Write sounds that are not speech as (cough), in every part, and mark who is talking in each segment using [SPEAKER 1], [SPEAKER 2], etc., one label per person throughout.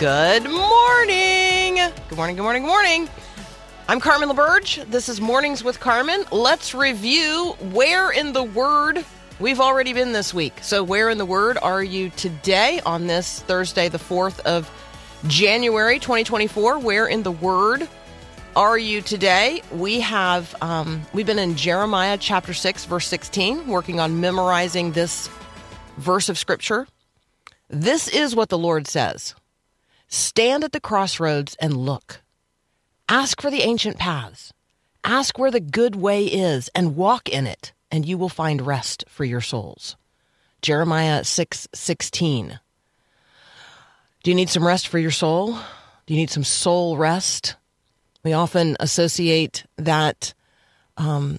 [SPEAKER 1] Good morning. Good morning, good morning, good morning. I'm Carmen LaBerge. This is Mornings with Carmen. Let's review where in the Word we've already been this week. So, where in the Word are you today on this Thursday, the 4th of January 2024? Where in the Word are you today? We have um, we've been in Jeremiah chapter 6, verse 16, working on memorizing this verse of Scripture. This is what the Lord says. Stand at the crossroads and look. Ask for the ancient paths. Ask where the good way is and walk in it, and you will find rest for your souls. Jeremiah 6 16. Do you need some rest for your soul? Do you need some soul rest? We often associate that um,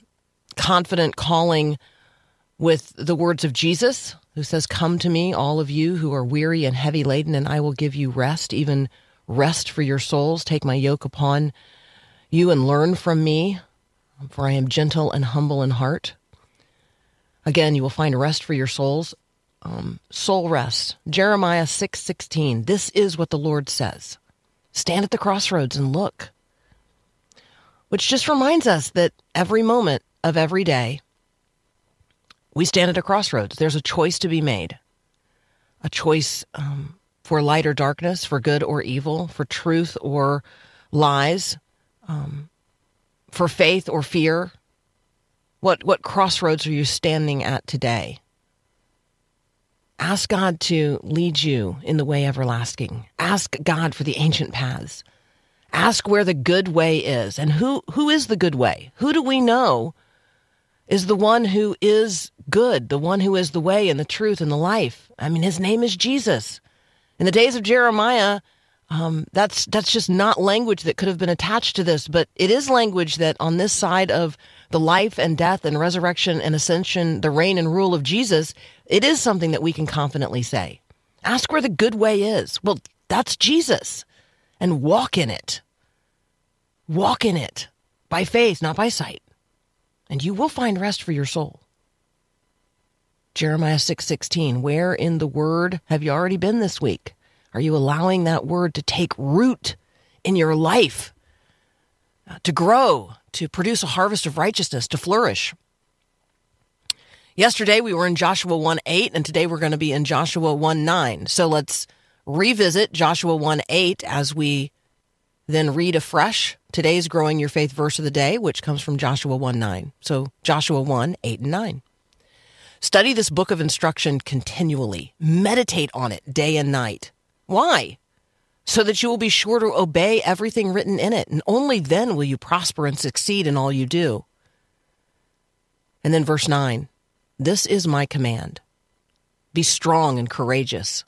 [SPEAKER 1] confident calling with the words of Jesus, who says, Come to me, all of you who are weary and heavy laden, and I will give you rest, even rest for your souls. Take my yoke upon you and learn from me, for I am gentle and humble in heart. Again, you will find rest for your souls. Um, soul rest. Jeremiah 6 16. This is what the Lord says. Stand at the crossroads and look. Which just reminds us that every moment of every day, we stand at a crossroads. There's a choice to be made. A choice um, for light or darkness, for good or evil, for truth or lies, um, for faith or fear. What what crossroads are you standing at today? Ask God to lead you in the way everlasting. Ask God for the ancient paths. Ask where the good way is. And who who is the good way? Who do we know is the one who is good, the one who is the way and the truth and the life? I mean, his name is Jesus. In the days of Jeremiah, um, that's that's just not language that could have been attached to this, but it is language that on this side of the life and death and resurrection and ascension, the reign and rule of Jesus, it is something that we can confidently say. Ask where the good way is. Well, that's Jesus, and walk in it. Walk in it by faith, not by sight, and you will find rest for your soul. Jeremiah 6:16, where in the word have you already been this week? Are you allowing that word to take root in your life, uh, to grow, to produce a harvest of righteousness, to flourish? Yesterday we were in Joshua 1 8, and today we're going to be in Joshua 1 9. So let's revisit Joshua 1 8 as we then read afresh today's Growing Your Faith verse of the day, which comes from Joshua 1 9. So Joshua 1 8 and 9. Study this book of instruction continually. Meditate on it day and night. Why? So that you will be sure to obey everything written in it, and only then will you prosper and succeed in all you do. And then verse 9 This is my command Be strong and courageous.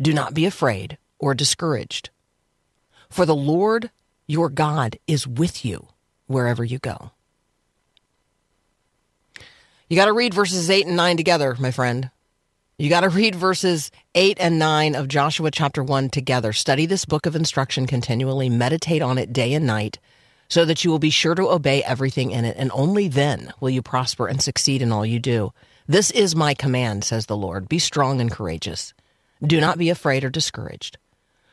[SPEAKER 1] Do not be afraid or discouraged, for the Lord your God is with you wherever you go. You got to read verses 8 and 9 together, my friend. You got to read verses 8 and 9 of Joshua chapter 1 together. Study this book of instruction continually, meditate on it day and night, so that you will be sure to obey everything in it, and only then will you prosper and succeed in all you do. This is my command, says the Lord. Be strong and courageous. Do not be afraid or discouraged,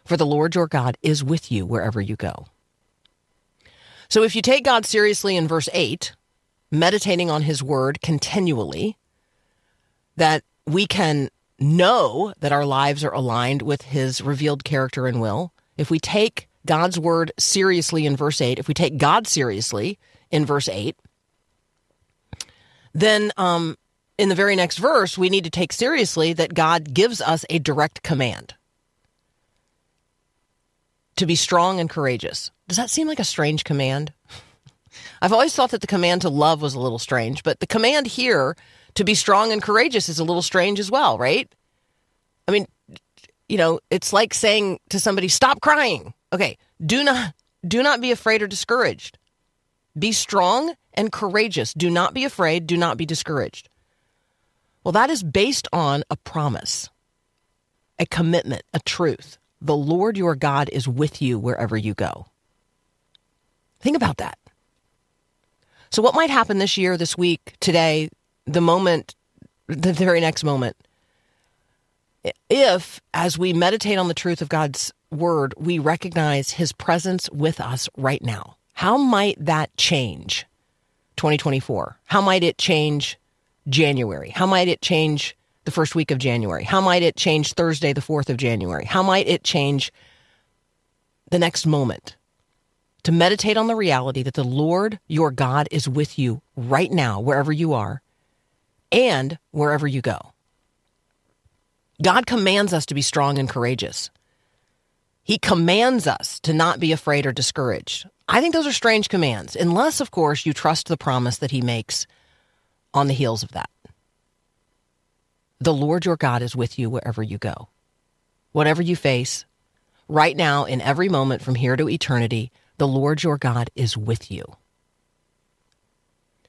[SPEAKER 1] for the Lord your God is with you wherever you go. So if you take God seriously in verse 8, meditating on his word continually, that we can know that our lives are aligned with his revealed character and will. If we take God's word seriously in verse 8, if we take God seriously in verse 8, then um, in the very next verse, we need to take seriously that God gives us a direct command. to be strong and courageous. Does that seem like a strange command? (laughs) I've always thought that the command to love was a little strange, but the command here to be strong and courageous is a little strange as well, right? I mean, you know, it's like saying to somebody, stop crying. Okay, do not do not be afraid or discouraged. Be strong and courageous. Do not be afraid, do not be discouraged. Well, that is based on a promise, a commitment, a truth. The Lord your God is with you wherever you go. Think about that. So, what might happen this year, this week, today, the moment, the very next moment? If, as we meditate on the truth of God's word, we recognize his presence with us right now, how might that change 2024? How might it change January? How might it change the first week of January? How might it change Thursday, the 4th of January? How might it change the next moment? To meditate on the reality that the Lord your God is with you right now, wherever you are, and wherever you go. God commands us to be strong and courageous. He commands us to not be afraid or discouraged. I think those are strange commands, unless, of course, you trust the promise that He makes on the heels of that. The Lord your God is with you wherever you go. Whatever you face, right now, in every moment from here to eternity, the Lord your God is with you.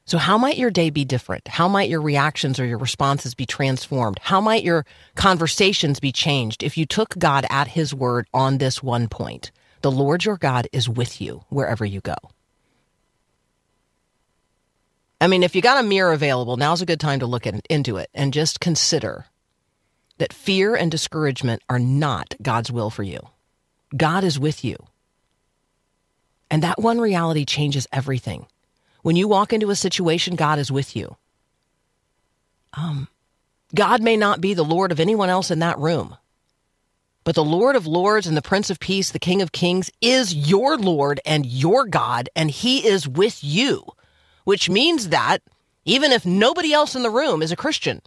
[SPEAKER 1] So, how might your day be different? How might your reactions or your responses be transformed? How might your conversations be changed if you took God at His word on this one point? The Lord your God is with you wherever you go. I mean, if you got a mirror available, now's a good time to look in, into it and just consider that fear and discouragement are not God's will for you. God is with you. And that one reality changes everything. When you walk into a situation, God is with you. Um, God may not be the Lord of anyone else in that room, but the Lord of Lords and the Prince of Peace, the King of Kings, is your Lord and your God, and He is with you, which means that even if nobody else in the room is a Christian,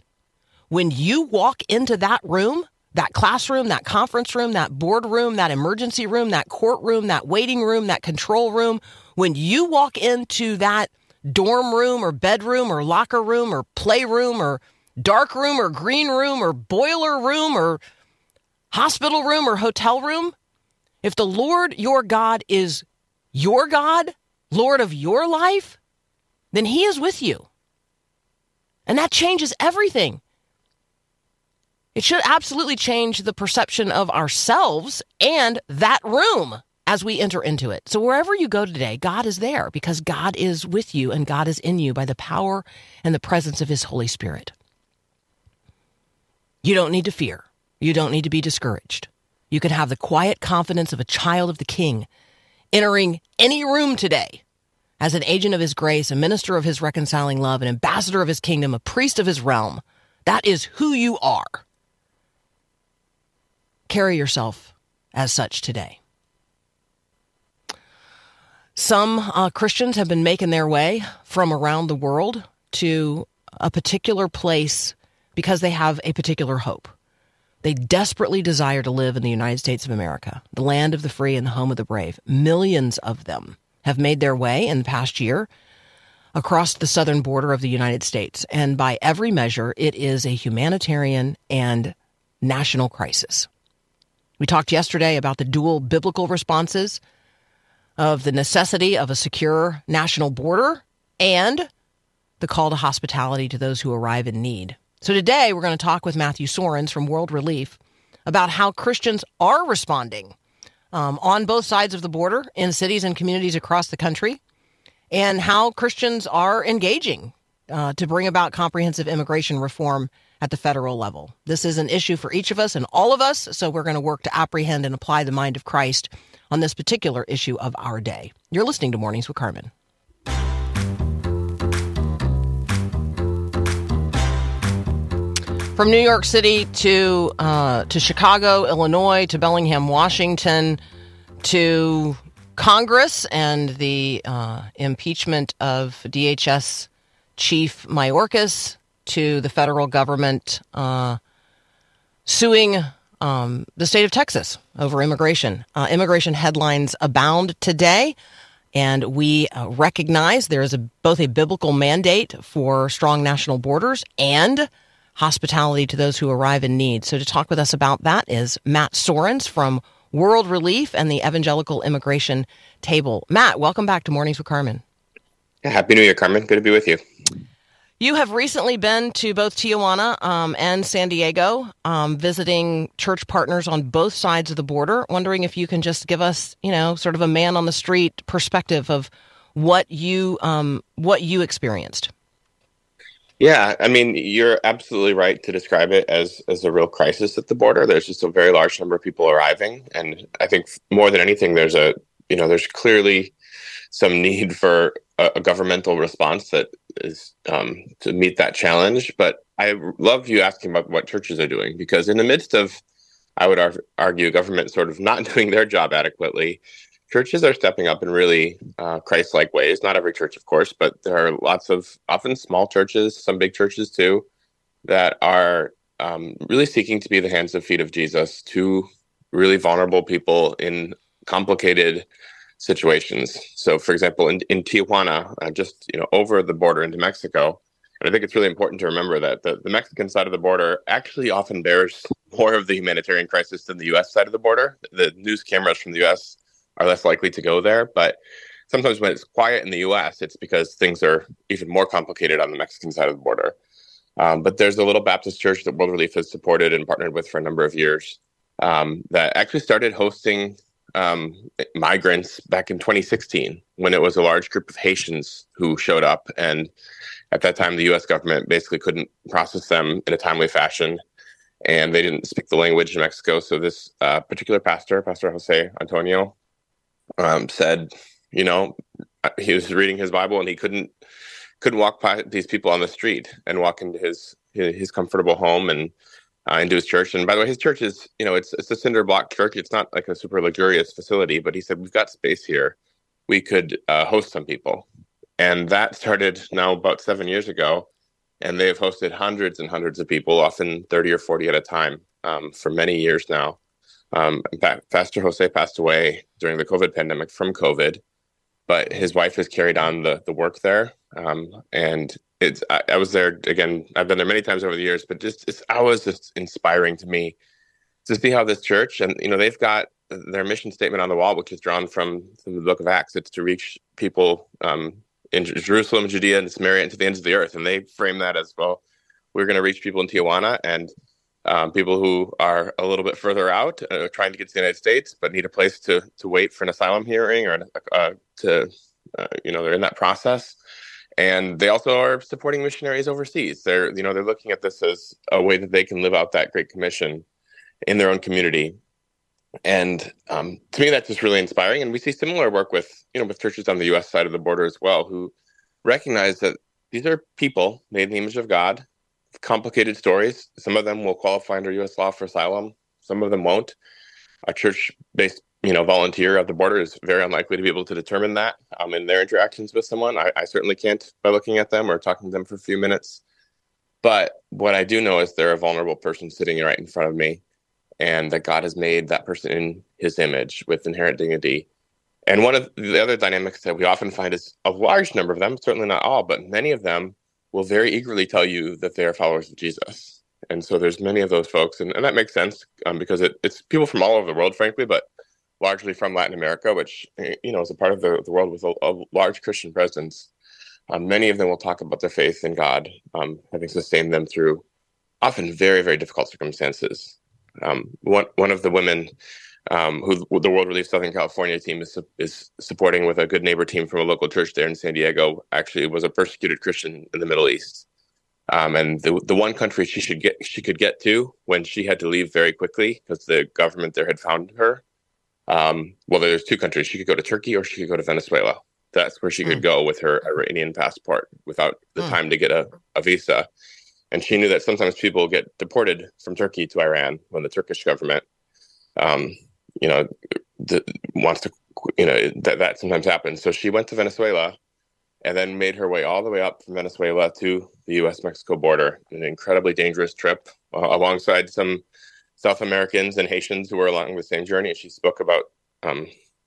[SPEAKER 1] when you walk into that room, that classroom, that conference room, that boardroom, that emergency room, that courtroom, that waiting room, that control room, when you walk into that dorm room or bedroom or locker room or playroom or dark room or green room or boiler room or hospital room or hotel room, if the Lord your God is your God, Lord of your life, then He is with you. And that changes everything. It should absolutely change the perception of ourselves and that room as we enter into it. So wherever you go today, God is there because God is with you and God is in you by the power and the presence of His Holy Spirit. You don't need to fear. You don't need to be discouraged. You can have the quiet confidence of a child of the King entering any room today as an agent of His grace, a minister of His reconciling love, an ambassador of His kingdom, a priest of His realm. That is who you are. Carry yourself as such today. Some uh, Christians have been making their way from around the world to a particular place because they have a particular hope. They desperately desire to live in the United States of America, the land of the free and the home of the brave. Millions of them have made their way in the past year across the southern border of the United States. And by every measure, it is a humanitarian and national crisis. We talked yesterday about the dual biblical responses of the necessity of a secure national border and the call to hospitality to those who arrive in need. So today we're going to talk with Matthew Soerens from World Relief about how Christians are responding um, on both sides of the border in cities and communities across the country, and how Christians are engaging uh, to bring about comprehensive immigration reform at the federal level. This is an issue for each of us and all of us, so we're going to work to apprehend and apply the mind of Christ on this particular issue of our day. You're listening to Mornings with Carmen. From New York City to uh, to Chicago, Illinois, to Bellingham, Washington, to Congress and the uh, impeachment of DHS Chief Mayorkas, to the federal government uh, suing um, the state of Texas over immigration. Uh, immigration headlines abound today, and we uh, recognize there is a, both a biblical mandate for strong national borders and hospitality to those who arrive in need. So, to talk with us about that is Matt Soerens from World Relief and the Evangelical Immigration Table. Matt, welcome back to Mornings with Carmen.
[SPEAKER 2] Happy New Year, Carmen. Good to be with you.
[SPEAKER 1] You have recently been to both Tijuana um, and San Diego, um, visiting church partners on both sides of the border. Wondering if you can just give us, you know, sort of a man on the street perspective of what you um, what you experienced.
[SPEAKER 2] Yeah, I mean, you're absolutely right to describe it as as a real crisis at the border. There's just a very large number of people arriving, and I think more than anything, there's a you know, there's clearly some need for a, a governmental response that is um, to meet that challenge. But I love you asking about what churches are doing because in the midst of, I would ar- argue, government sort of (laughs) not doing their job adequately, churches are stepping up in really uh, Christ-like ways. Not every church, of course, but there are lots of often small churches, some big churches too, that are um, really seeking to be the hands and feet of Jesus to really vulnerable people in complicated situations. So, for example, in, in Tijuana, uh, just you know over the border into Mexico, and I think it's really important to remember that the, the Mexican side of the border actually often bears more of the humanitarian crisis than the U.S. side of the border. The news cameras from the U.S. are less likely to go there, but sometimes when it's quiet in the U.S., it's because things are even more complicated on the Mexican side of the border. Um, but there's a little Baptist church that World Relief has supported and partnered with for a number of years um, that actually started hosting um, migrants back in 2016 when it was a large group of Haitians who showed up. And at that time, the US government basically couldn't process them in a timely fashion. And they didn't speak the language in Mexico. So this uh, particular pastor, Pastor Jose Antonio, um, said, you know, he was reading his Bible and he couldn't couldn't walk by these people on the street and walk into his his comfortable home and uh, into his church. And by the way, his church is, you know, it's it's a cinder block church. It's not like a super luxurious facility, but he said we've got space here. We could uh, host some people, and that started now about seven years ago, and they have hosted hundreds and hundreds of people, often thirty or forty at a time, um, for many years now. Um, Pastor Jose passed away during the COVID pandemic from COVID, but his wife has carried on the the work there, um, and it's I, I, was there again. I've been there many times over the years, but just it's always just inspiring to me to see how this church and you know they've got their mission statement on the wall, which is drawn from, from the Book of Acts. It's to reach people um, in Jerusalem, Judea, and Samaria, and to the ends of the earth, and they frame that as well. We're going to reach people in Tijuana and um, people who are a little bit further out, uh, trying to get to the United States, but need a place to to wait for an asylum hearing or uh, to uh, you know they're in that process and they also are supporting missionaries overseas. They're you know they're looking at this as a way that they can live out that great commission in their own community. And um, to me, that's just really inspiring. And we see similar work with you know with churches on the U.S. side of the border as well, who recognize that these are people made in the image of God, complicated stories. Some of them will qualify under U.S. law for asylum. Some of them won't. A church-based you know, volunteer at the border is very unlikely to be able to determine that um, in their interactions with someone. I, I, certainly can't by looking at them or talking to them for a few minutes. But what I do know is they're a vulnerable person sitting right in front of me, and that God has made that person in His image with inherent dignity. And one of the other dynamics that we often find is a large number of them, certainly not all, but many of them will very eagerly tell you that they are followers of Jesus. And so there's many of those folks, and, and that makes sense um, because it, it's people from all over the world, frankly, but largely from Latin America, which you know is a part of the, the world with a, a large Christian presence. Um, many of them will talk about their faith in God, um, having sustained them through often very very difficult circumstances. Um, one one of the women um, who the World Relief Southern California team is is supporting with a good neighbor team from a local church there in San Diego actually was a persecuted Christian in the Middle East. Um, and the the one country she should get she could get to when she had to leave very quickly because the government there had found her um, well, there's two countries. She could go to Turkey or she could go to Venezuela. That's where she mm. could hmm. go with her Iranian passport without the mm. time to get a, a visa. And she knew that sometimes people get deported from Turkey to Iran when the Turkish government, um, you know, the, wants to, you know, that, that sometimes happens. So she went to Venezuela and then made her way all the way up from Venezuela to the U.S. Mexico border. An incredibly dangerous trip uh, alongside some South Americans and Haitians who were along the same journey. And she spoke about, um,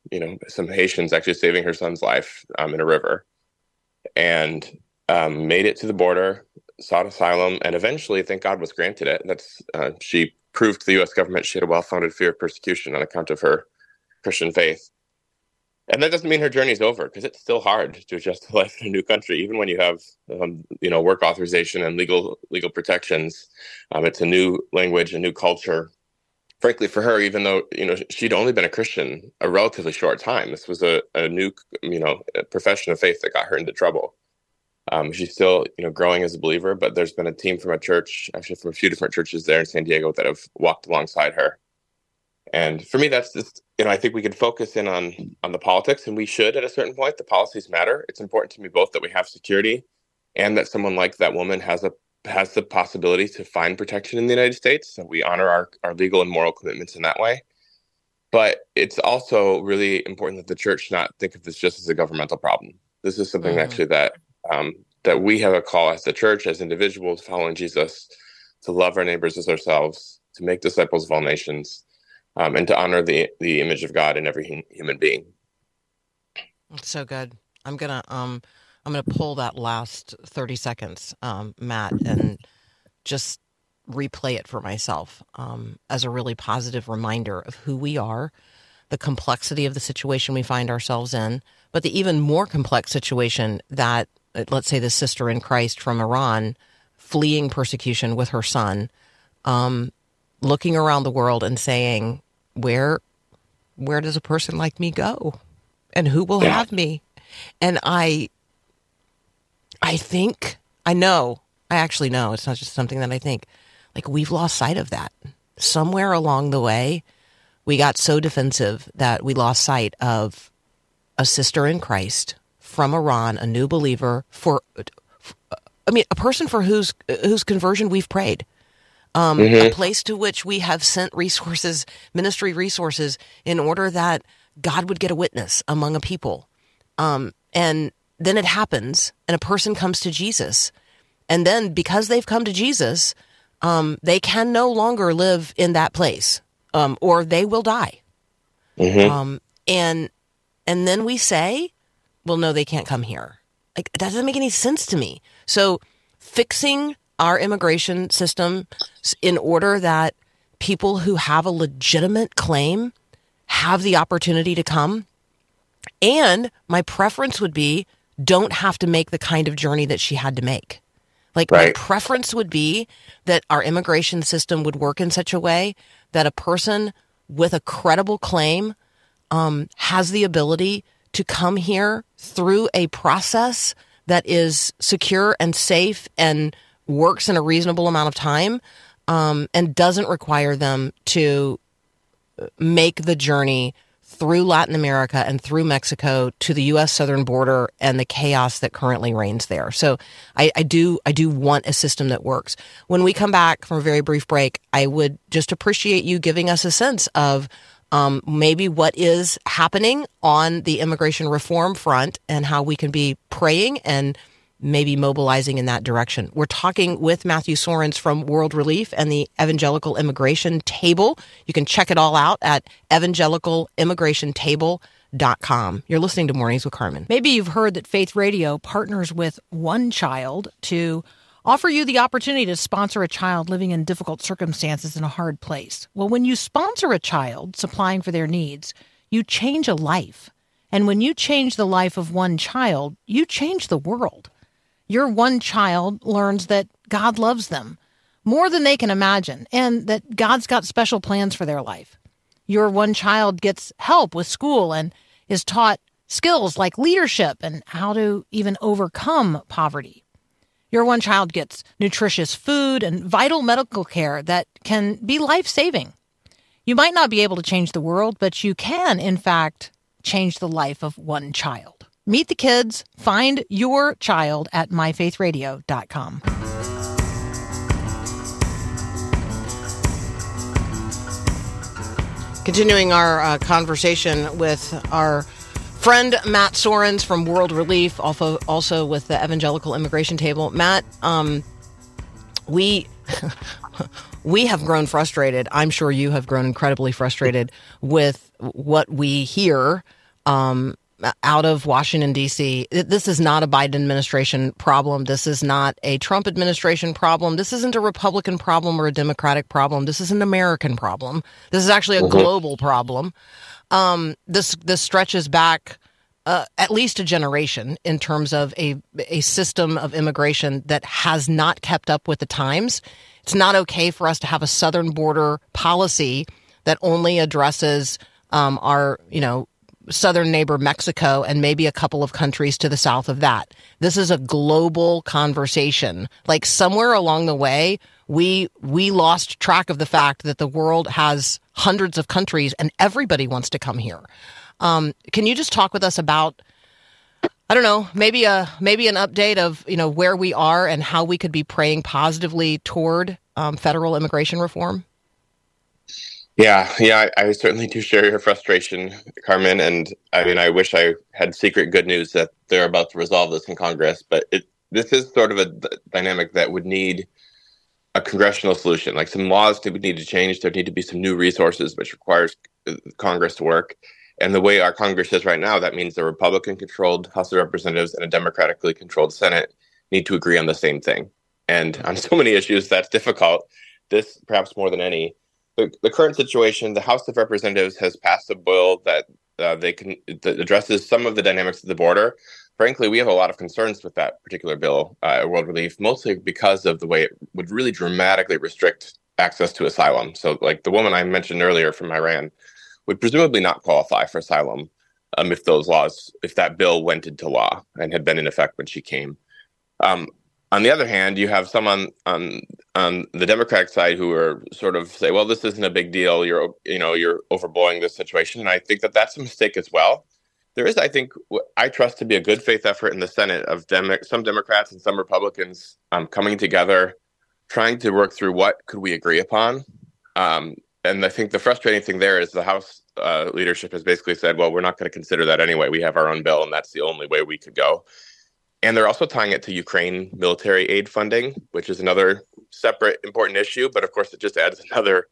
[SPEAKER 2] you know, some Haitians actually saving her son's life um, in a river, and um, made it to the border, sought asylum, and eventually, thank God, was granted it. That's uh, she proved to the U.S. government she had a well-founded fear of persecution on account of her Christian faith. And that doesn't mean her journey is over because it's still hard to adjust (laughs) to life in a new country, even when you have, um, you know, work authorization and legal legal protections. Um, it's a new language, a new culture. Frankly, for her, even though you know she'd only been a Christian a relatively short time, this was a, a new, you know, profession of faith that got her into trouble. Um, she's still, you know, growing as a believer, but there's been a team from a church, actually from a few different churches there in San Diego, that have walked alongside her. And for me, that's just, you know, I think we can focus in on on the politics, and we should at a certain point. The policies matter. It's important to me both that we have security, and that someone like that woman has a has the possibility to find protection in the United States. So we honor our our legal and moral commitments in that way. But it's also really important that the church not think of this just as a governmental problem. This is something
[SPEAKER 1] Mhm.
[SPEAKER 2] actually that um, that we have a call as the church, as individuals following Jesus, to love our neighbors as ourselves, to make disciples of all nations, um, and to honor the the image of God in every hu- human being.
[SPEAKER 1] So good. I'm gonna um I'm gonna pull that last thirty seconds, um, Matt, and just replay it for myself um, as a really positive reminder of who we are, the complexity of the situation we find ourselves in, but the even more complex situation that uh, let's say the sister in Christ from Iran fleeing persecution with her son, um, looking around the world and saying, Where where does a person like me go? And who will have me? And I I think I know, I actually know, it's not just something that I think. Like we've lost sight of that. Somewhere along the way, we got so defensive that we lost sight of a sister in Christ from Iran, a new believer for I mean, a person for whose whose conversion we've prayed. Um, a place to which we have sent resources, ministry resources, in order that God would get a witness among a people. Um, and then it happens, and a person comes to Jesus. And then because they've come to Jesus, um, they can no longer live in that place, um, or they will die. Um, and and then we say, well, no, they can't come here. Like that doesn't make any sense to me. So fixing our immigration system in order that people who have a legitimate claim have the opportunity to come. And my preference would be don't have to make the kind of journey that she had to make. Like my preference would be that our immigration system would work in such a way that a person with a credible claim um, has the ability to come here through a process that is secure and safe and works in a reasonable amount of time um, and doesn't require them to make the journey through Latin America and through Mexico to the U.S. southern border and the chaos that currently reigns there. So I, I do I do want a system that works. When we come back from a very brief break, I would just appreciate you giving us a sense of um, maybe what is happening on the immigration reform front and how we can be praying and maybe mobilizing in that direction. We're talking with Matthew Soerens from World Relief and the Evangelical Immigration Table. You can check it all out at evangelicalimmigrationtable.com. You're listening to Mornings with Carmen.
[SPEAKER 3] Maybe you've heard that Faith Radio partners with One Child to offer you the opportunity to sponsor a child living in difficult circumstances in a hard place. Well, when you sponsor a child supplying for their needs, you change a life. And when you change the life of one child, you change the world. Your one child learns that God loves them more than they can imagine and that God's got special plans for their life. Your one child gets help with school and is taught skills like leadership and how to even overcome poverty. Your one child gets nutritious food and vital medical care that can be life saving. You might not be able to change the world, but you can, in fact, change the life of one child. Meet the kids, find your child at myfaithradio.com.
[SPEAKER 1] Continuing our uh, conversation with our friend Matt Soerens from World Relief, also also with the Evangelical Immigration Table. Matt, um, we (laughs) we have grown frustrated. I'm sure you have grown incredibly frustrated with what we hear um, out of Washington, D.C. This is not a Biden administration problem. This is not a Trump administration problem. This isn't a Republican problem or a Democratic problem. This is an American problem. This is actually a global problem. Um, this this stretches back uh, at least a generation in terms of a a system of immigration that has not kept up with the times. It's not okay for us to have a southern border policy that only addresses um, our you know southern neighbor Mexico and maybe a couple of countries to the south of that. This is a global conversation. Like somewhere along the way, we we lost track of the fact that the world has hundreds of countries and everybody wants to come here. Um, can you just talk with us about I don't know, maybe a maybe an update of you know where we are and how we could be praying positively toward um, federal immigration reform?
[SPEAKER 2] Yeah, yeah, I, I certainly do share your frustration, Carmen. And I mean, I wish I had secret good news that they're about to resolve this in Congress. But it this is sort of a d- dynamic that would need a congressional solution. Like some laws would need to change. There need to be some new resources, which requires uh, Congress to work. And the way our Congress is right now, that means the Republican-controlled House of Representatives and a democratically controlled Senate need to agree on the same thing. And on so many issues, that's difficult. This, perhaps more than any, the, the current situation, the House of Representatives has passed a bill that uh, they can that addresses some of the dynamics of the border. Frankly, we have a lot of concerns with that particular bill, uh, World Relief, mostly because of the way it would really dramatically restrict access to asylum. So, like the woman I mentioned earlier from Iran would presumably not qualify for asylum um, if those laws, if that bill went into law and had been in effect when she came. Um, on the other hand, you have some on, on on the Democratic side who are sort of say, "Well, this isn't a big deal. You're you know you're overblowing this situation," and I think that that's a mistake as well. There is, I think, I trust to be a good faith effort in the Senate of some Democrats and some Republicans um, coming together, trying to work through what could we agree upon. Um, and I think the frustrating thing there is the House uh, leadership has basically said, "Well, we're not going to consider that anyway. We have our own bill, and that's the only way we could go." And they're also tying it to Ukraine military aid funding, which is another separate important issue. But of course, it just adds (laughs) another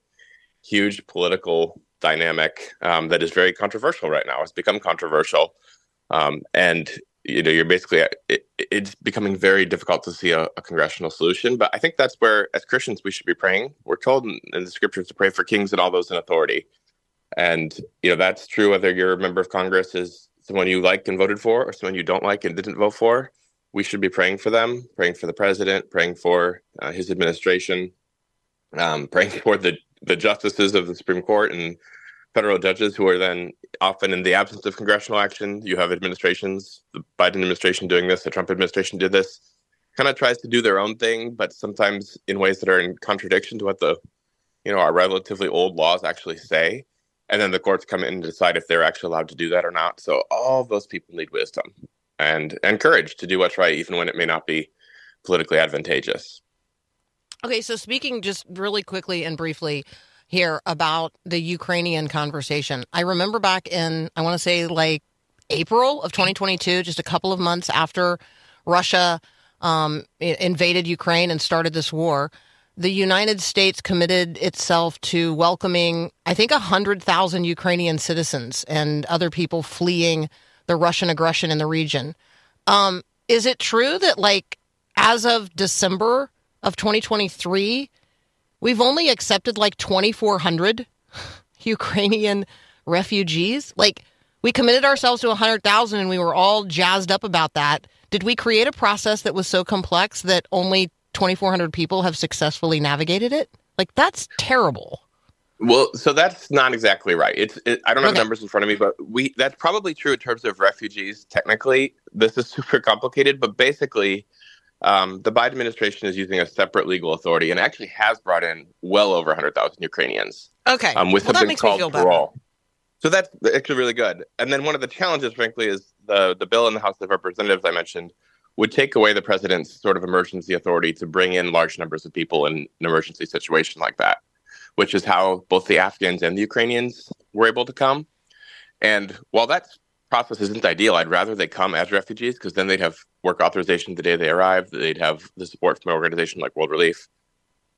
[SPEAKER 2] huge political dynamic um, that is very controversial right now. It's become controversial, um, and you know, you're basically it, it's becoming very difficult to see a, a, congressional solution. But I think that's where, as Christians, we should be praying. We're told in, in the scriptures to pray for kings and all those in authority, and you know that's true whether you're a member of Congress is someone you like and voted for, or someone you don't like and didn't vote for we should be praying for them, praying for the president, praying for uh, his administration, um, praying for the the justices of the Supreme Court and federal judges who are then often in the absence of congressional action. You have administrations, the Biden administration doing this, the Trump administration did this, kind of tries to do their own thing, but sometimes in ways that are in contradiction to what the you know our relatively old laws actually say. And then the courts come in and decide if they're actually allowed to do that or not. So all those people need wisdom and and courage to do what's right, even when it may not be politically advantageous.
[SPEAKER 1] Okay, so speaking just really quickly and briefly here about the Ukrainian conversation, I remember back in I want to say like April of 2022, just a couple of months after Russia um, invaded Ukraine and started this war. The United States committed itself to welcoming, I think, 100,000 Ukrainian citizens and other people fleeing the Russian aggression in the region. Um, is it true that, like, as of December of 2023, we've only accepted like 2,400 (laughs) Ukrainian refugees? Like, we committed ourselves to 100,000 and we were all jazzed up about that. Did we create a process that was so complex that only 2,400 people have successfully navigated it? Like, that's terrible.
[SPEAKER 2] Well, so that's not exactly right. It's it, I don't have okay. numbers in front of me, but we that's probably true in terms of refugees. Technically, this is (laughs) super complicated, but basically, um, the Biden administration is using a separate legal authority and actually has brought in well over 100,000 Ukrainians.
[SPEAKER 1] Okay,
[SPEAKER 2] um, with
[SPEAKER 1] well,
[SPEAKER 2] something called parole. So that's actually really good. And then one of the challenges, frankly, is the the bill in the House of Representatives I mentioned would take away the president's sort of emergency authority to bring in large numbers of people in an emergency situation like that which is how both the Afghans and the Ukrainians were able to come. And while that process isn't ideal, I'd rather they come as refugees because then they'd have work authorization the day they arrive. They'd have the support from an organization like World Relief.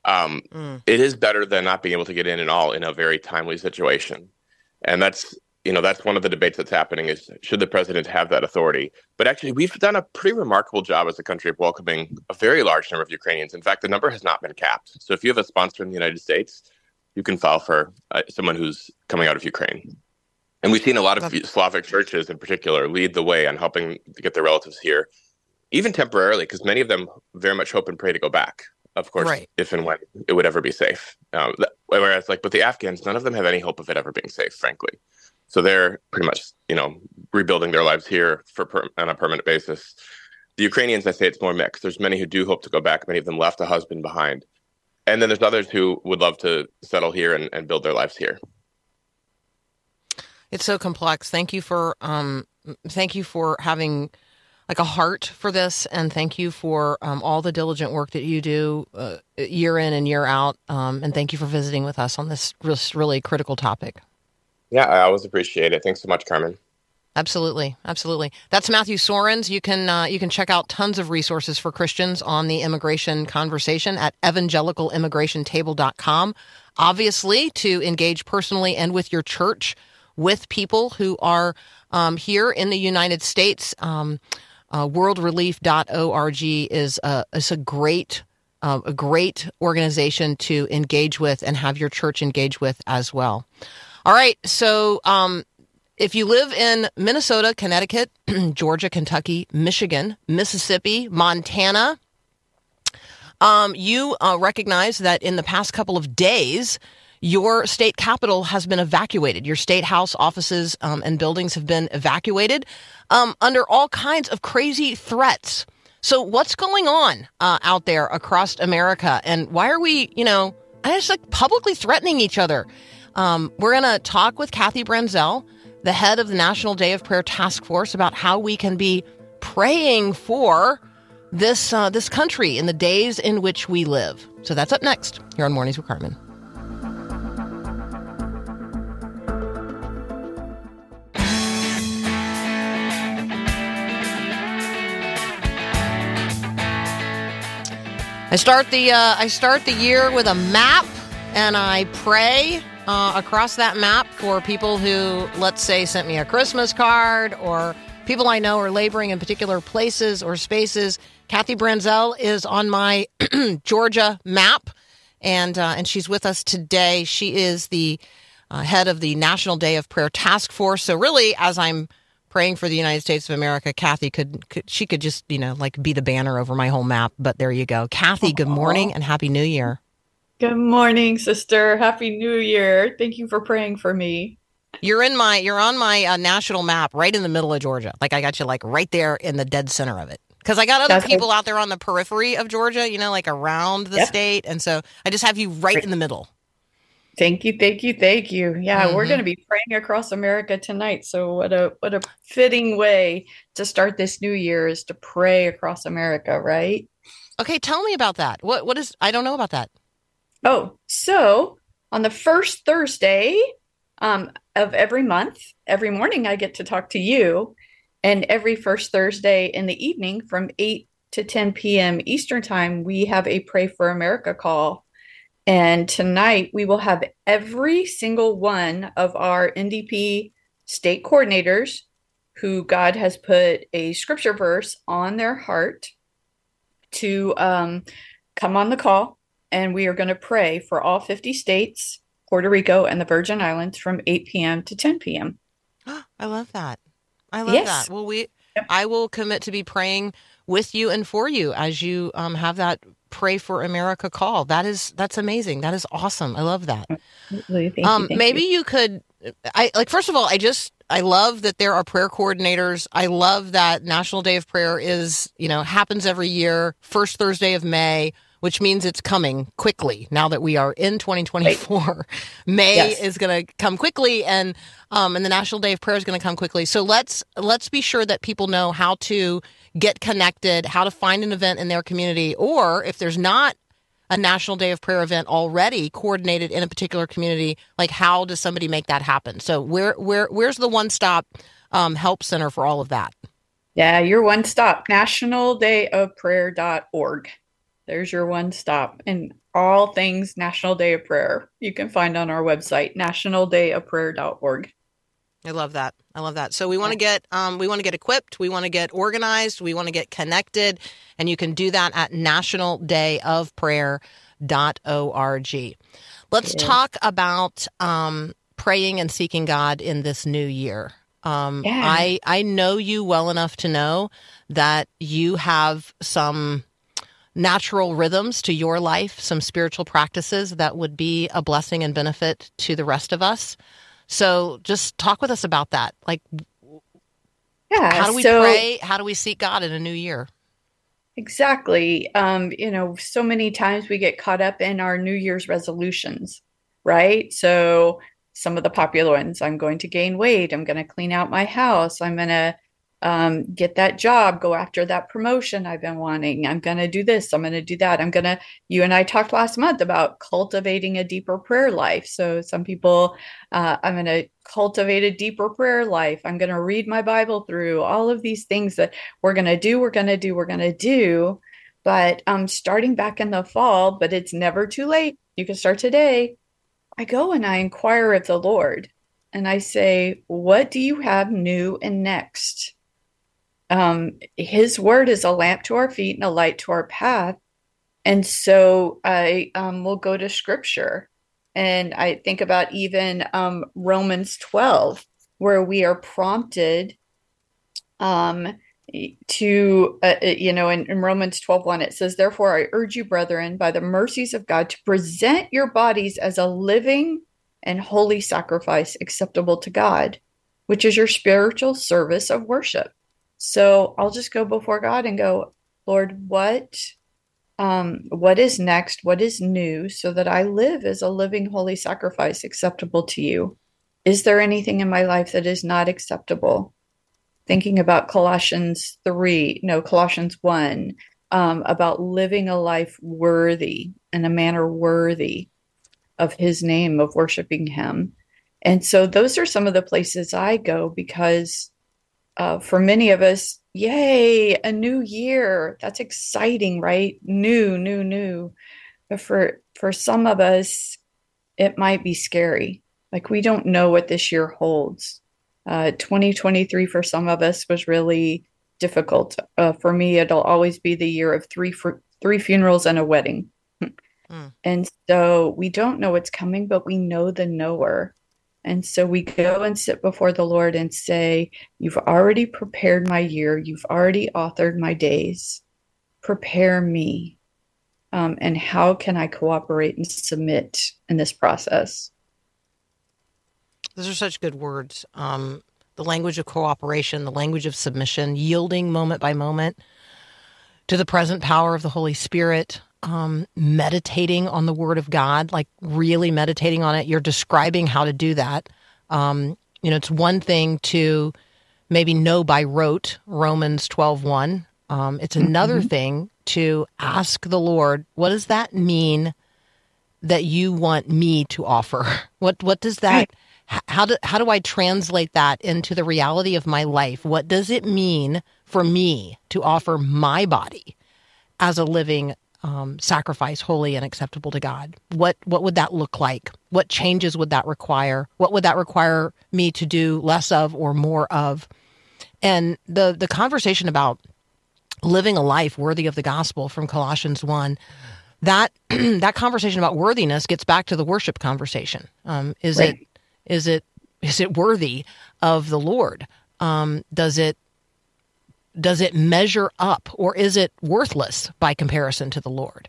[SPEAKER 2] um,
[SPEAKER 1] Mm.
[SPEAKER 2] it is better than not being able to get in at all in a very timely situation. And that's you know that's one of the debates that's happening is should the president have that authority? But actually, we've done a pretty remarkable job as a country of welcoming a very large number of Ukrainians. In fact, the number has not been capped. So if you have a sponsor in the United States, you can file for uh, someone who's coming out of Ukraine. And we've seen a lot of Slavic churches in particular lead the way on helping to get their relatives here, even temporarily, because many of them very much hope and pray to go back. Of course,
[SPEAKER 1] Right.
[SPEAKER 2] if and when it would ever be safe. Um, whereas, like with the Afghans, none of them have any hope of it ever being safe, frankly. So they're pretty much, you know, rebuilding their lives here for per- on a permanent basis. The Ukrainians, I say it's more mixed. There's many who do hope to go back. Many of them left a husband behind, and then there's others who would love to settle here and, and build their lives here.
[SPEAKER 1] It's so complex. Thank you for um, thank you for having like a heart for this, and thank you for um, all the diligent work that you do uh, year in and year out. Um, and thank you for visiting with us on this this really critical topic.
[SPEAKER 2] Yeah, I always appreciate it. Thanks so much, Carmen.
[SPEAKER 1] Absolutely, absolutely. That's Matthew Soerens. You can uh, you can check out tons of resources for Christians on the immigration conversation at evangelicalimmigrationtable.com. Obviously, to engage personally and with your church with people who are um, here in the United States. Um, uh, worldrelief.org is a, is a great uh, a great organization to engage with and have your church engage with as well. All right, so um, if you live in Minnesota, Connecticut, (clears throat) Georgia, Kentucky, Michigan, Mississippi, Montana, um, you uh, recognize that in the past couple of days, your state capital has been evacuated. Your state house offices um, and buildings have been evacuated um, under all kinds of crazy threats. So, what's going on uh, out there across America, and why are we, you know, just like publicly threatening each other? Um, we're going to talk with Kathy Branzell, the head of the National Day of Prayer Task Force, about how we can be praying for this uh, this country in the days in which we live. So that's up next here on Mornings with Carmen. I start the uh, I start the year with a map, and I pray uh, across that map for people who, let's say, sent me a Christmas card, or people I know are laboring in particular places or spaces. Kathy Branzell is on my (clears throat) Georgia map, and uh, and she's with us today. She is the uh, head of the National Day of Prayer Task Force. So really, as I'm praying for the United States of America, Kathy could, could she could just you know like be the banner over my whole map. But there you go, Kathy. Good morning and happy New Year.
[SPEAKER 4] Good morning, sister. Happy New Year. Thank you for praying for me.
[SPEAKER 1] You're in my you're on my uh, national map, right in the middle of Georgia. Like I got you like right there in the dead center of it. Because I got other
[SPEAKER 4] That's
[SPEAKER 1] people out there on the periphery of Georgia, you know, like around the
[SPEAKER 4] Yep.
[SPEAKER 1] state, and so I just have you right in the middle.
[SPEAKER 4] Thank you, thank you, thank you. Yeah, we're
[SPEAKER 1] Mhm.
[SPEAKER 4] going to be praying across America tonight. So what a what a fitting way to start this new year is to pray across America, right?
[SPEAKER 1] Okay, tell me about that. What what is I don't know about that.
[SPEAKER 4] Oh, so on the first Thursday um, of every month, every morning I get to talk to you, and every first Thursday in the evening from 8 to 10 p.m. Eastern Time, we have a Pray for America call. And tonight we will have every single one of our NDP state coordinators who God has put a scripture verse on their heart to um, come on the call and we are going to pray for all 50 states, Puerto Rico, and the Virgin Islands from 8 p.m. to 10 p.m. (gasps)
[SPEAKER 1] I love that. I love
[SPEAKER 4] Yes.
[SPEAKER 1] that. Well, we
[SPEAKER 4] Yep.
[SPEAKER 1] I will commit to be praying with you and for you as you um, have that pray for America call. That is that's amazing. That is awesome. I love that.
[SPEAKER 4] Absolutely. You,
[SPEAKER 1] um,
[SPEAKER 4] thank
[SPEAKER 1] maybe
[SPEAKER 4] you.
[SPEAKER 1] you could I like first of all, I just I love that there are prayer coordinators. I love that National Day of Prayer is, you know, happens every year, first Thursday of May, which means it's coming quickly now that we are in 2024. (laughs) May
[SPEAKER 4] Yes.
[SPEAKER 1] is going to come quickly and um and the National Day of Prayer is going to come quickly. So let's let's be sure that people know how to get connected, how to find an event in their community or if there's not a National Day of Prayer event already coordinated in a particular community, like how does somebody make that happen? So where where where's the one stop um, help center for all of that?
[SPEAKER 4] Yeah, you're one stop, nationaldayofprayer.org. There's your one stop. And all things National Day of Prayer you can find on our website, nationaldayofprayer.org.
[SPEAKER 1] I love that. I love that. So we want to get um, we want to get equipped. We want to get organized. We want to get connected, and you can do that at nationaldayofprayer.org. Let's
[SPEAKER 4] Yes.
[SPEAKER 1] talk about um, praying and seeking God in this new year. Um,
[SPEAKER 4] Yeah.
[SPEAKER 1] I I know you well enough to know that you have some natural rhythms to your life, some spiritual practices that would be a blessing and benefit to the rest of us. So just talk with us about that. Like,
[SPEAKER 4] Yeah.
[SPEAKER 1] how do we
[SPEAKER 4] so-
[SPEAKER 1] pray? How do we seek God in a new year?
[SPEAKER 4] Exactly. Um, you know, so many times we get caught up in our New Year's resolutions, right? So some of the popular ones, I'm going to gain weight, I'm going to clean out my house, I'm going to um, get that job, go after that promotion I've been wanting, I'm going to do this, I'm going to do that. I'm going to, you and I talked last month about cultivating a deeper prayer life. So some people, uh, I'm going to cultivate a deeper prayer life, I'm going to read my Bible through, all of these things that we're going to do, we're going to do, we're going to do. But um, starting back in the fall, but it's never too late. You can start today. I go and I inquire of the Lord and I say, What do you have new and next? Um, his word is a lamp to our feet and a light to our path. And so I um, will go to scripture and I think about even um, Romans 12, where we are prompted um, to uh, uh, you know in, in romans 12 1 it says therefore i urge you brethren by the mercies of god to present your bodies as a living and holy sacrifice acceptable to god which is your spiritual service of worship so i'll just go before god and go lord what um what is next? What is new so that i live as a living holy sacrifice acceptable to you? Is there anything in my life that is not acceptable? Thinking about Colossians 3, no, Colossians 1, um, about living a life worthy in a manner worthy of his name, of worshiping him. And so those are some of the places I go because uh, for many of us, yay, a new year. That's exciting, right? New, new, new. But for for some of us, it might be scary. Like we don't know what this year holds. Uh, 2023 for some of us was really difficult. Uh, for me, it'll always be the year of three fr- three funerals and a wedding.
[SPEAKER 1] Mm.
[SPEAKER 4] And so we don't know what's coming, but we know the knower. And so we go and sit before the Lord and say, You've already prepared my year. You've already authored my days. Prepare me. Um, and how can I cooperate and submit in this process?
[SPEAKER 1] Those are such good words. Um, the language of cooperation, the language of submission, yielding moment by moment to the present power of the Holy Spirit, um, meditating on the Word of God, like really meditating on it. You're describing how to do that. Um, you know, it's one thing to maybe know by rote Romans 12 1. Um, it's another thing to ask the Lord, what does that mean that you want me to offer? (laughs) What what does that h- how do how do I translate that into the reality of my life? What does it mean for me to offer my body as a living um, sacrifice, holy and acceptable to God? What what would that look like? What changes would that require? What would that require me to do less of or more of? And the the conversation about living a life worthy of the gospel from Colossians 1 that (clears throat) that conversation about worthiness gets back to the worship conversation um, is
[SPEAKER 4] Right.
[SPEAKER 1] it is it is it worthy of the Lord um, does it does it measure up or is it worthless by comparison to the Lord?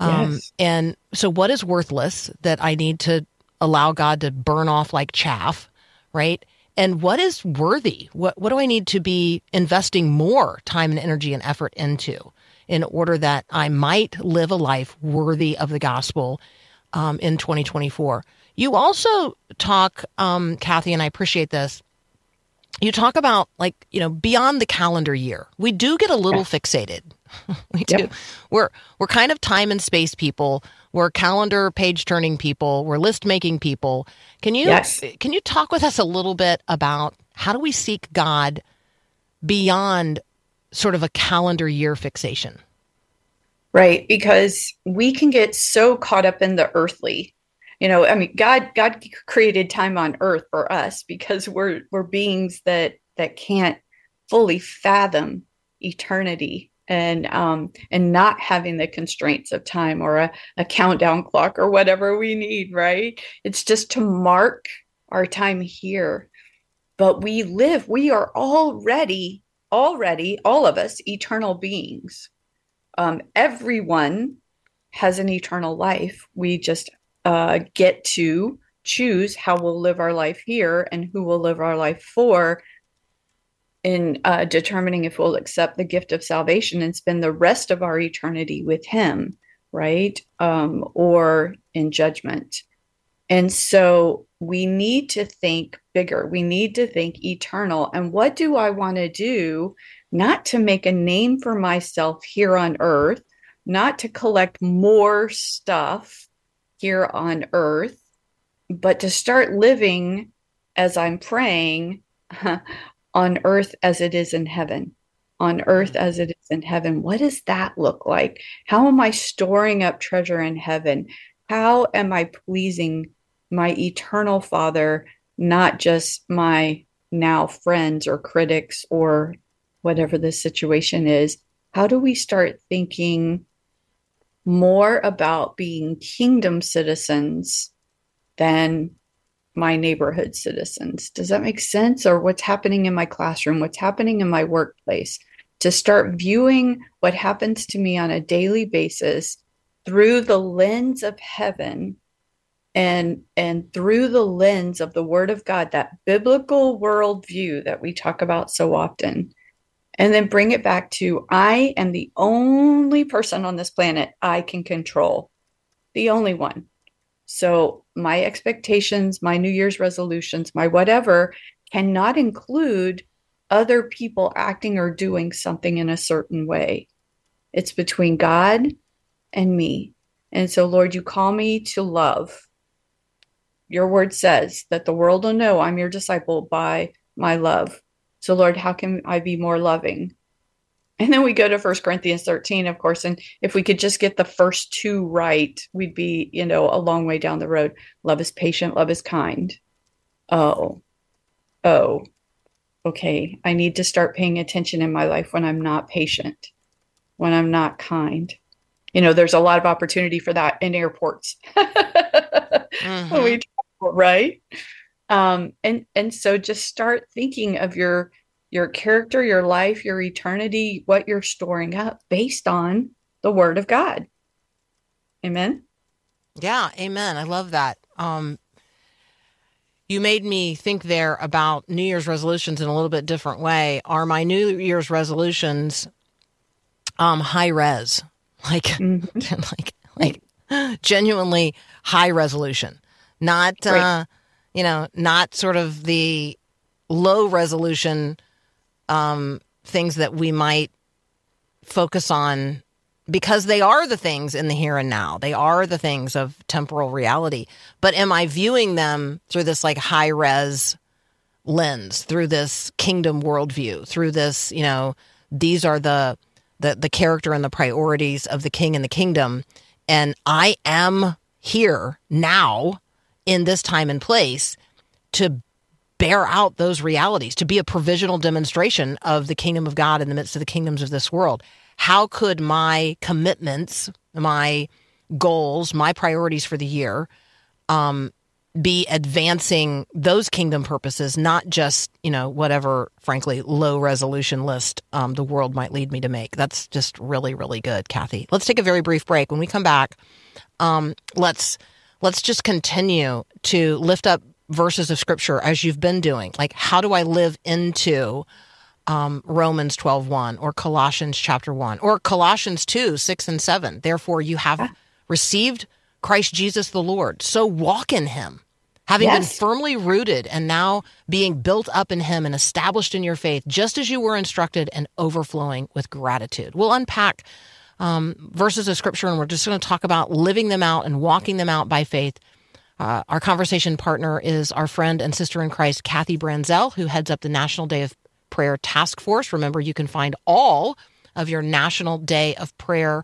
[SPEAKER 1] Um,
[SPEAKER 4] Yes.
[SPEAKER 1] and so what is worthless that I need to allow God to burn off like chaff right? And what is worthy? What what do I need to be investing more time and energy and effort into in order that I might live a life worthy of the gospel um, in 2024 you also talk um, Kathy and I appreciate this you talk about like you know beyond the calendar year we do get a little fixated (laughs) we do
[SPEAKER 4] Yep.
[SPEAKER 1] we're we're kind of time and space people we're calendar page turning people we're list making people can you
[SPEAKER 4] Yes.
[SPEAKER 1] can you talk with us a little bit about how do we seek god beyond sort of a calendar year fixation
[SPEAKER 4] right? Because we can get so caught up in the earthly. You know, I mean, God God created time on earth for us because we're we're beings that that can't fully fathom eternity and um and not having the constraints of time or a, a countdown clock or whatever we need, right? It's just to mark our time here. But we live, we are already, already, all of us, eternal beings um, everyone has an eternal life. We just uh, get to choose how we'll live our life here and who we'll live our life for in uh, determining if we'll accept the gift of salvation and spend the rest of our eternity with Him, right? Um, or in judgment. And so we need to think bigger. We need to think eternal. And what do I want to do not to make a name for myself here on earth, not to collect more stuff here on earth, but to start living as I'm praying (laughs) on earth as it is in heaven. On earth as it is in heaven. What does that look like? How am I storing up treasure in heaven? How am I pleasing my eternal Father, not just my now friends or critics or whatever the situation is, how do we start thinking more about being kingdom citizens than my neighborhood citizens? Does that make sense? Or what's happening in my classroom? What's happening in my workplace? To start viewing what happens to me on a daily basis through the lens of heaven and and through the lens of the word of god that biblical worldview that we talk about so often and then bring it back to I am the only person on this planet I can control, the only one. So my expectations, my New Year's resolutions, my whatever cannot include other people acting or doing something in a certain way. It's between God and me. And so, Lord, you call me to love. Your word says that the world will know I'm your disciple by my love. So, Lord, how can I be more loving? And then we go to First Corinthians 13, of course. And if we could just get the first two right, we'd be, you know, a long way down the road. Love is patient, love is kind. Oh, oh, okay. I need to start paying attention in my life when I'm not patient, when I'm not kind. You know, there's a lot of opportunity for that in airports. (laughs) mm-hmm. we, right? Um, and and so just start thinking of your your character your life your eternity what you're storing up based on the word of god. Amen?
[SPEAKER 1] Yeah amen. I love that. Um, you made me think there about new year's resolutions in a little bit different way. Are my new year's resolutions um, high res? (laughs) Like mm-hmm. (laughs) like like genuinely high resolution. Not right. uh you know, not sort of the low resolution um, things that we might focus on because they are the things in the here and now. They are the things of temporal reality. But am I viewing them through this like high res lens, through this kingdom worldview, through this, you know, these are the the the character and the priorities of the king and the kingdom. And I am here now in this time and place to bear out those realities, to be a provisional demonstration of the kingdom of God in the midst of the kingdoms of this world. How could my commitments, my goals, my priorities for the year um, be advancing those kingdom purposes, not just, you know, whatever, frankly, low resolution list um, the world might lead me to make? That's just really, really good, Kathy. Let's take a very brief break. When we come back, um, let's let's just continue to lift up verses of scripture as you've been doing. Like, how do I live into um, Romans 12 1 or Colossians chapter 1 or Colossians 2 6 and 7? Therefore, you have received Christ Jesus the Lord. So walk in him. Having yes. been firmly rooted and now being built up in him and established in your faith, just as you were instructed and overflowing with gratitude. We'll unpack um, verses of scripture, and we're just going to talk about living them out and walking them out by faith. Uh, our conversation partner is our friend and sister in Christ, Kathy Branzell, who heads up the National Day of Prayer Task Force. Remember, you can find all of your National Day of Prayer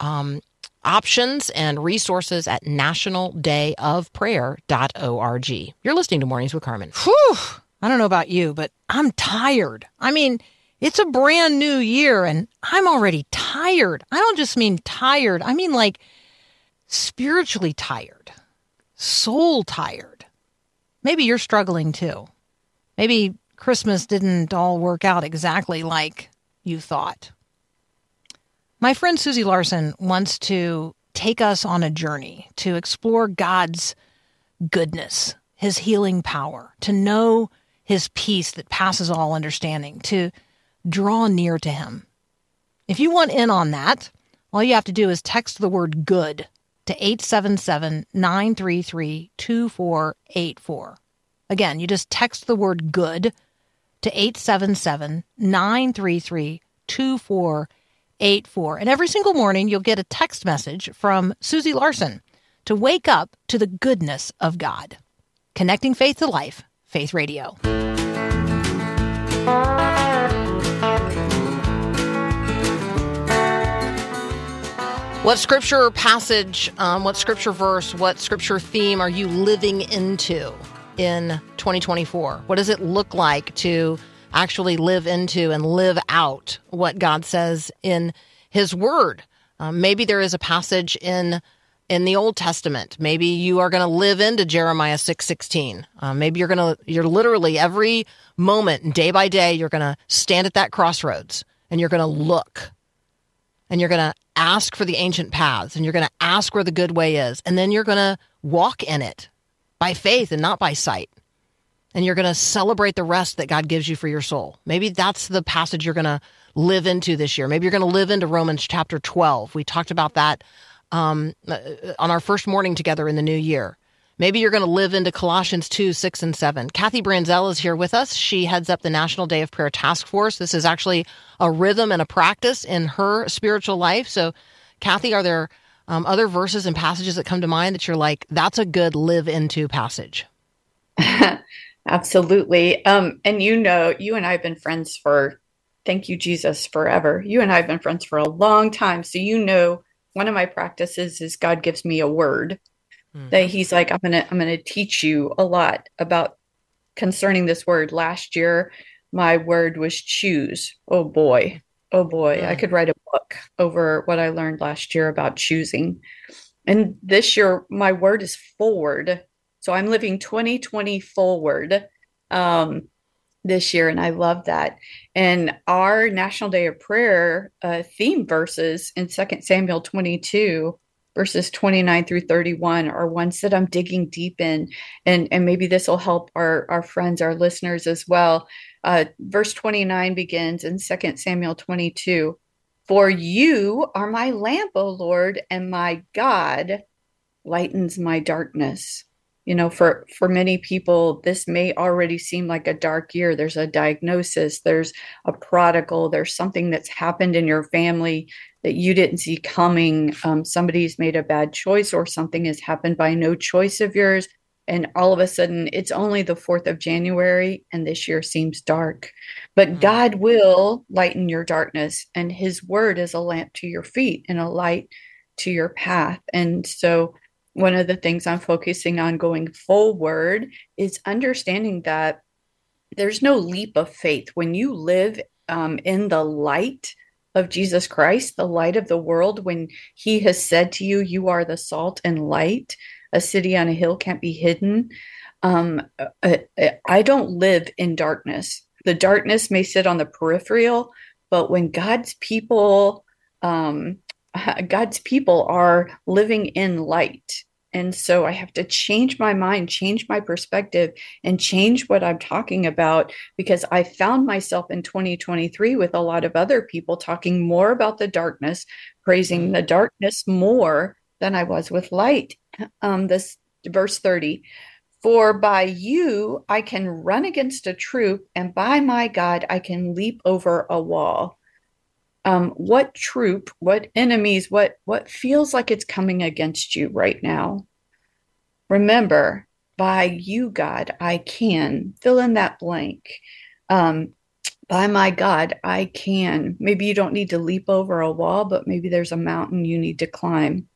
[SPEAKER 1] um, options and resources at nationaldayofprayer.org. You're listening to Mornings with Carmen. Whew! I don't know about you, but I'm tired. I mean, it's a brand new year and I'm already tired. I don't just mean tired, I mean like spiritually tired, soul tired. Maybe you're struggling too. Maybe Christmas didn't all work out exactly like you thought. My friend Susie Larson wants to take us on a journey to explore God's goodness, his healing power, to know his peace that passes all understanding, to draw near to him. If you want in on that, all you have to do is text the word good to 877 933 2484. Again, you just text the word good to 877 933 2484. And every single morning, you'll get a text message from Susie Larson to wake up to the goodness of God. Connecting faith to life, Faith Radio. What scripture passage, um, what scripture verse, what scripture theme are you living into in 2024? What does it look like to actually live into and live out what God says in His Word? Um, maybe there is a passage in in the Old Testament. Maybe you are going to live into Jeremiah six sixteen. Uh, maybe you're going to you're literally every moment, day by day, you're going to stand at that crossroads and you're going to look and you're going to ask for the ancient paths and you're going to ask where the good way is and then you're going to walk in it by faith and not by sight and you're going to celebrate the rest that God gives you for your soul. Maybe that's the passage you're going to live into this year. Maybe you're going to live into Romans chapter 12. We talked about that um, uh, on our first morning together in the new year. Maybe you're going to live into Colossians 2, 6, and 7. Kathy Branzell is here with us. She heads up the National Day of Prayer Task Force. This is actually a rhythm and a practice in her spiritual life. So, Kathy, are there um, other verses and passages that come to mind that you're like, that's a good live into passage? (laughs)
[SPEAKER 4] Absolutely. Um, and you know, you and I have been friends for, thank you, Jesus, forever. You and I have been friends for a long time. So, you know, one of my practices is God gives me a word
[SPEAKER 1] Mm.
[SPEAKER 4] that He's like, I'm to, I'm to teach you a lot about concerning this word. Last year, my word was choose. Oh boy. Oh boy. I
[SPEAKER 1] Mm.
[SPEAKER 4] could write a book over what I learned last year about choosing. And this year, my word is forward. So I'm living 2020 forward um, this year, and I love that. And our National Day of Prayer uh, theme verses in second Samuel 22, verses 29 through 31, are ones that I'm digging deep in. And, and maybe this will help our, our friends, our listeners as well. Uh, verse 29 begins in 2 Samuel 22 For you are my lamp, O Lord, and my God lightens my darkness you know for for many people this may already seem like a dark year there's a diagnosis there's a prodigal there's something that's happened in your family that you didn't see coming um, somebody's made a bad choice or something has happened by no choice of yours and all of a sudden it's only the 4th of january and this year seems dark but
[SPEAKER 1] Mhm.
[SPEAKER 4] god will lighten your darkness and his word is a lamp to your feet and a light to your path and so one of the things I'm focusing on going forward is understanding that there's no leap of faith. When you live um, in the light of Jesus Christ, the light of the world, when He has said to you, You are the salt and light, a city on a hill can't be hidden. Um, uh, uh, I don't live in darkness. The darkness may sit on the peripheral, but when God's people, um, (laughs) God's people are living in light. And so I have to change my mind, change my perspective, and change what I'm talking about because I found myself in 2023 with a lot of other people talking more about the darkness, praising the darkness more than I was with light. Um, this verse 30 For by you I can run against a troop, and by my God I can leap over a wall um, what troop, what enemies, what what feels like it's coming against you right now. Remember, by you, God, I can fill in that blank. Um, by my God, I can. Maybe you don't need to leap over a wall, but maybe there's a mountain you need to climb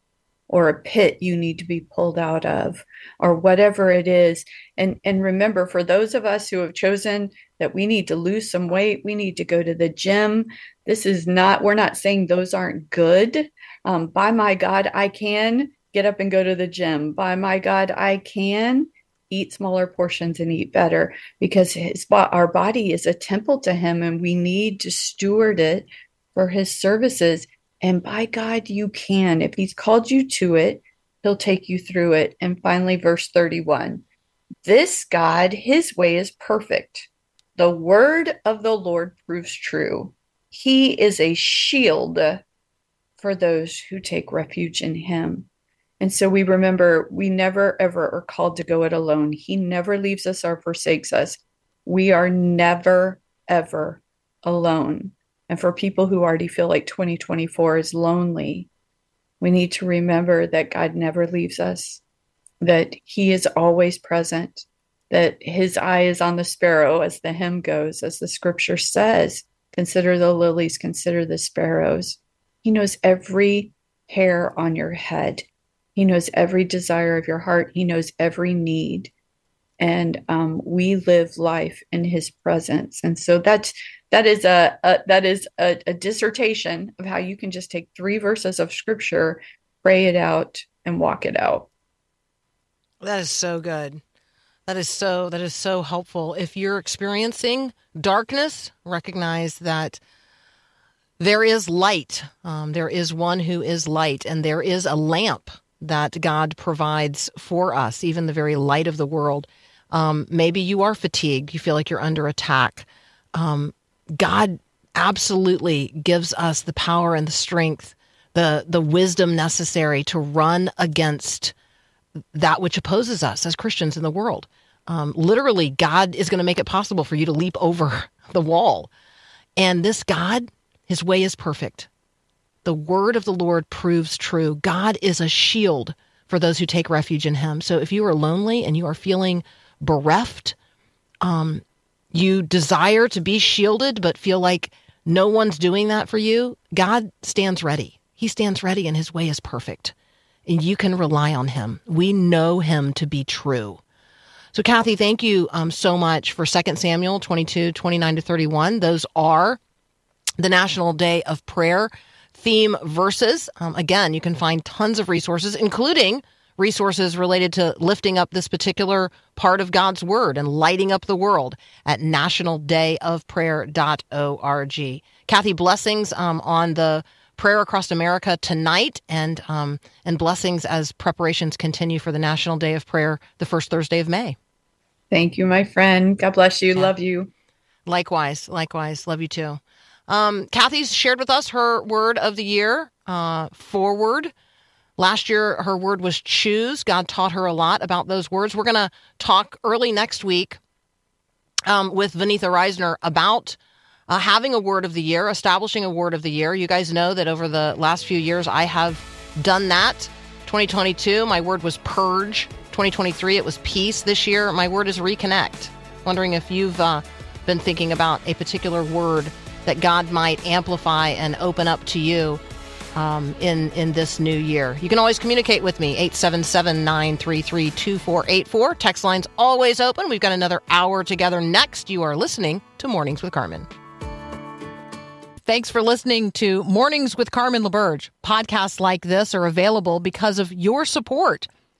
[SPEAKER 4] or a pit you need to be pulled out of or whatever it is. And and remember for those of us who have chosen that we need to lose some weight, we need to go to the gym. This is not we're not saying those aren't good. Um, by my God, I can get up and go to the gym. By my God, I can eat smaller portions and eat better because his our body is a temple to him and we need to steward it for his services. And by God you can. If he's called you to it he'll take you through it. And finally verse 31 this God his way is perfect. The word of the Lord proves true he is a shield for those who take refuge in him and so we remember we never ever are called to go it alone. He never leaves us or forsakes us. We are never ever alone. And for people who already feel like 2024 is lonely, we need to remember that God never leaves us, that He is always present, that His eye is on the sparrow, as the hymn goes, as the scripture says. Consider the lilies, consider the sparrows. He knows every hair on your head. He knows every desire of your heart. He knows every need. And um, we live life in his presence. And so that's that is a, a that is a, a dissertation of how you can just take three verses of scripture, pray it out, and walk it out.
[SPEAKER 1] That is so good. That is so that is so helpful. If you're experiencing darkness, recognize that there is light. Um, there is one who is light, and there is a lamp that God provides for us, even the very light of the world. Um, maybe you are fatigued, you feel like you're under attack. Um, God absolutely gives us the power and the strength, the the wisdom necessary to run against that which opposes us as Christians in the world. Um, literally, God is going to make it possible for you to leap over (laughs) the wall. And this God, his way is perfect. The word of the Lord proves true. God is a shield for those who take refuge in him. So if you are lonely and you are feeling bereft, um, you desire to be shielded, but feel like no one's doing that for you, God stands ready. He stands ready and his way is perfect. And you can rely on him. We know him to be true. So, Kathy, thank you um, so much for 2 Samuel 22, 29 to 31. Those are the National Day of Prayer theme verses. Um, again, you can find tons of resources, including resources related to lifting up this particular part of God's Word and lighting up the world at nationaldayofprayer.org. Kathy, blessings um, on the prayer across America tonight, and um, and blessings as preparations continue for the National Day of Prayer, the first Thursday of May.
[SPEAKER 4] Thank you, my friend. God bless you. Yeah. Love you.
[SPEAKER 1] Likewise, likewise. Love you too. Um, Kathy's shared with us her word of the year, uh, forward. Last year, her word was choose. God taught her a lot about those words. We're going to talk early next week um, with Vaneetha Risner about uh, having a word of the year, establishing a word of the year. You guys know that over the last few years, I have done that. 2022, my word was purge. 2023, it was peace. This year, my word is reconnect. Wondering if you've uh, been thinking about a particular word that God might amplify and open up to you um, in in this new year. You can always communicate with me 877-933-2484. Text lines always open. We've got another hour together next. You are listening to Mornings with Carmen. Thanks for listening to Mornings with Carmen LaBerge. Podcasts like this are available because of your support.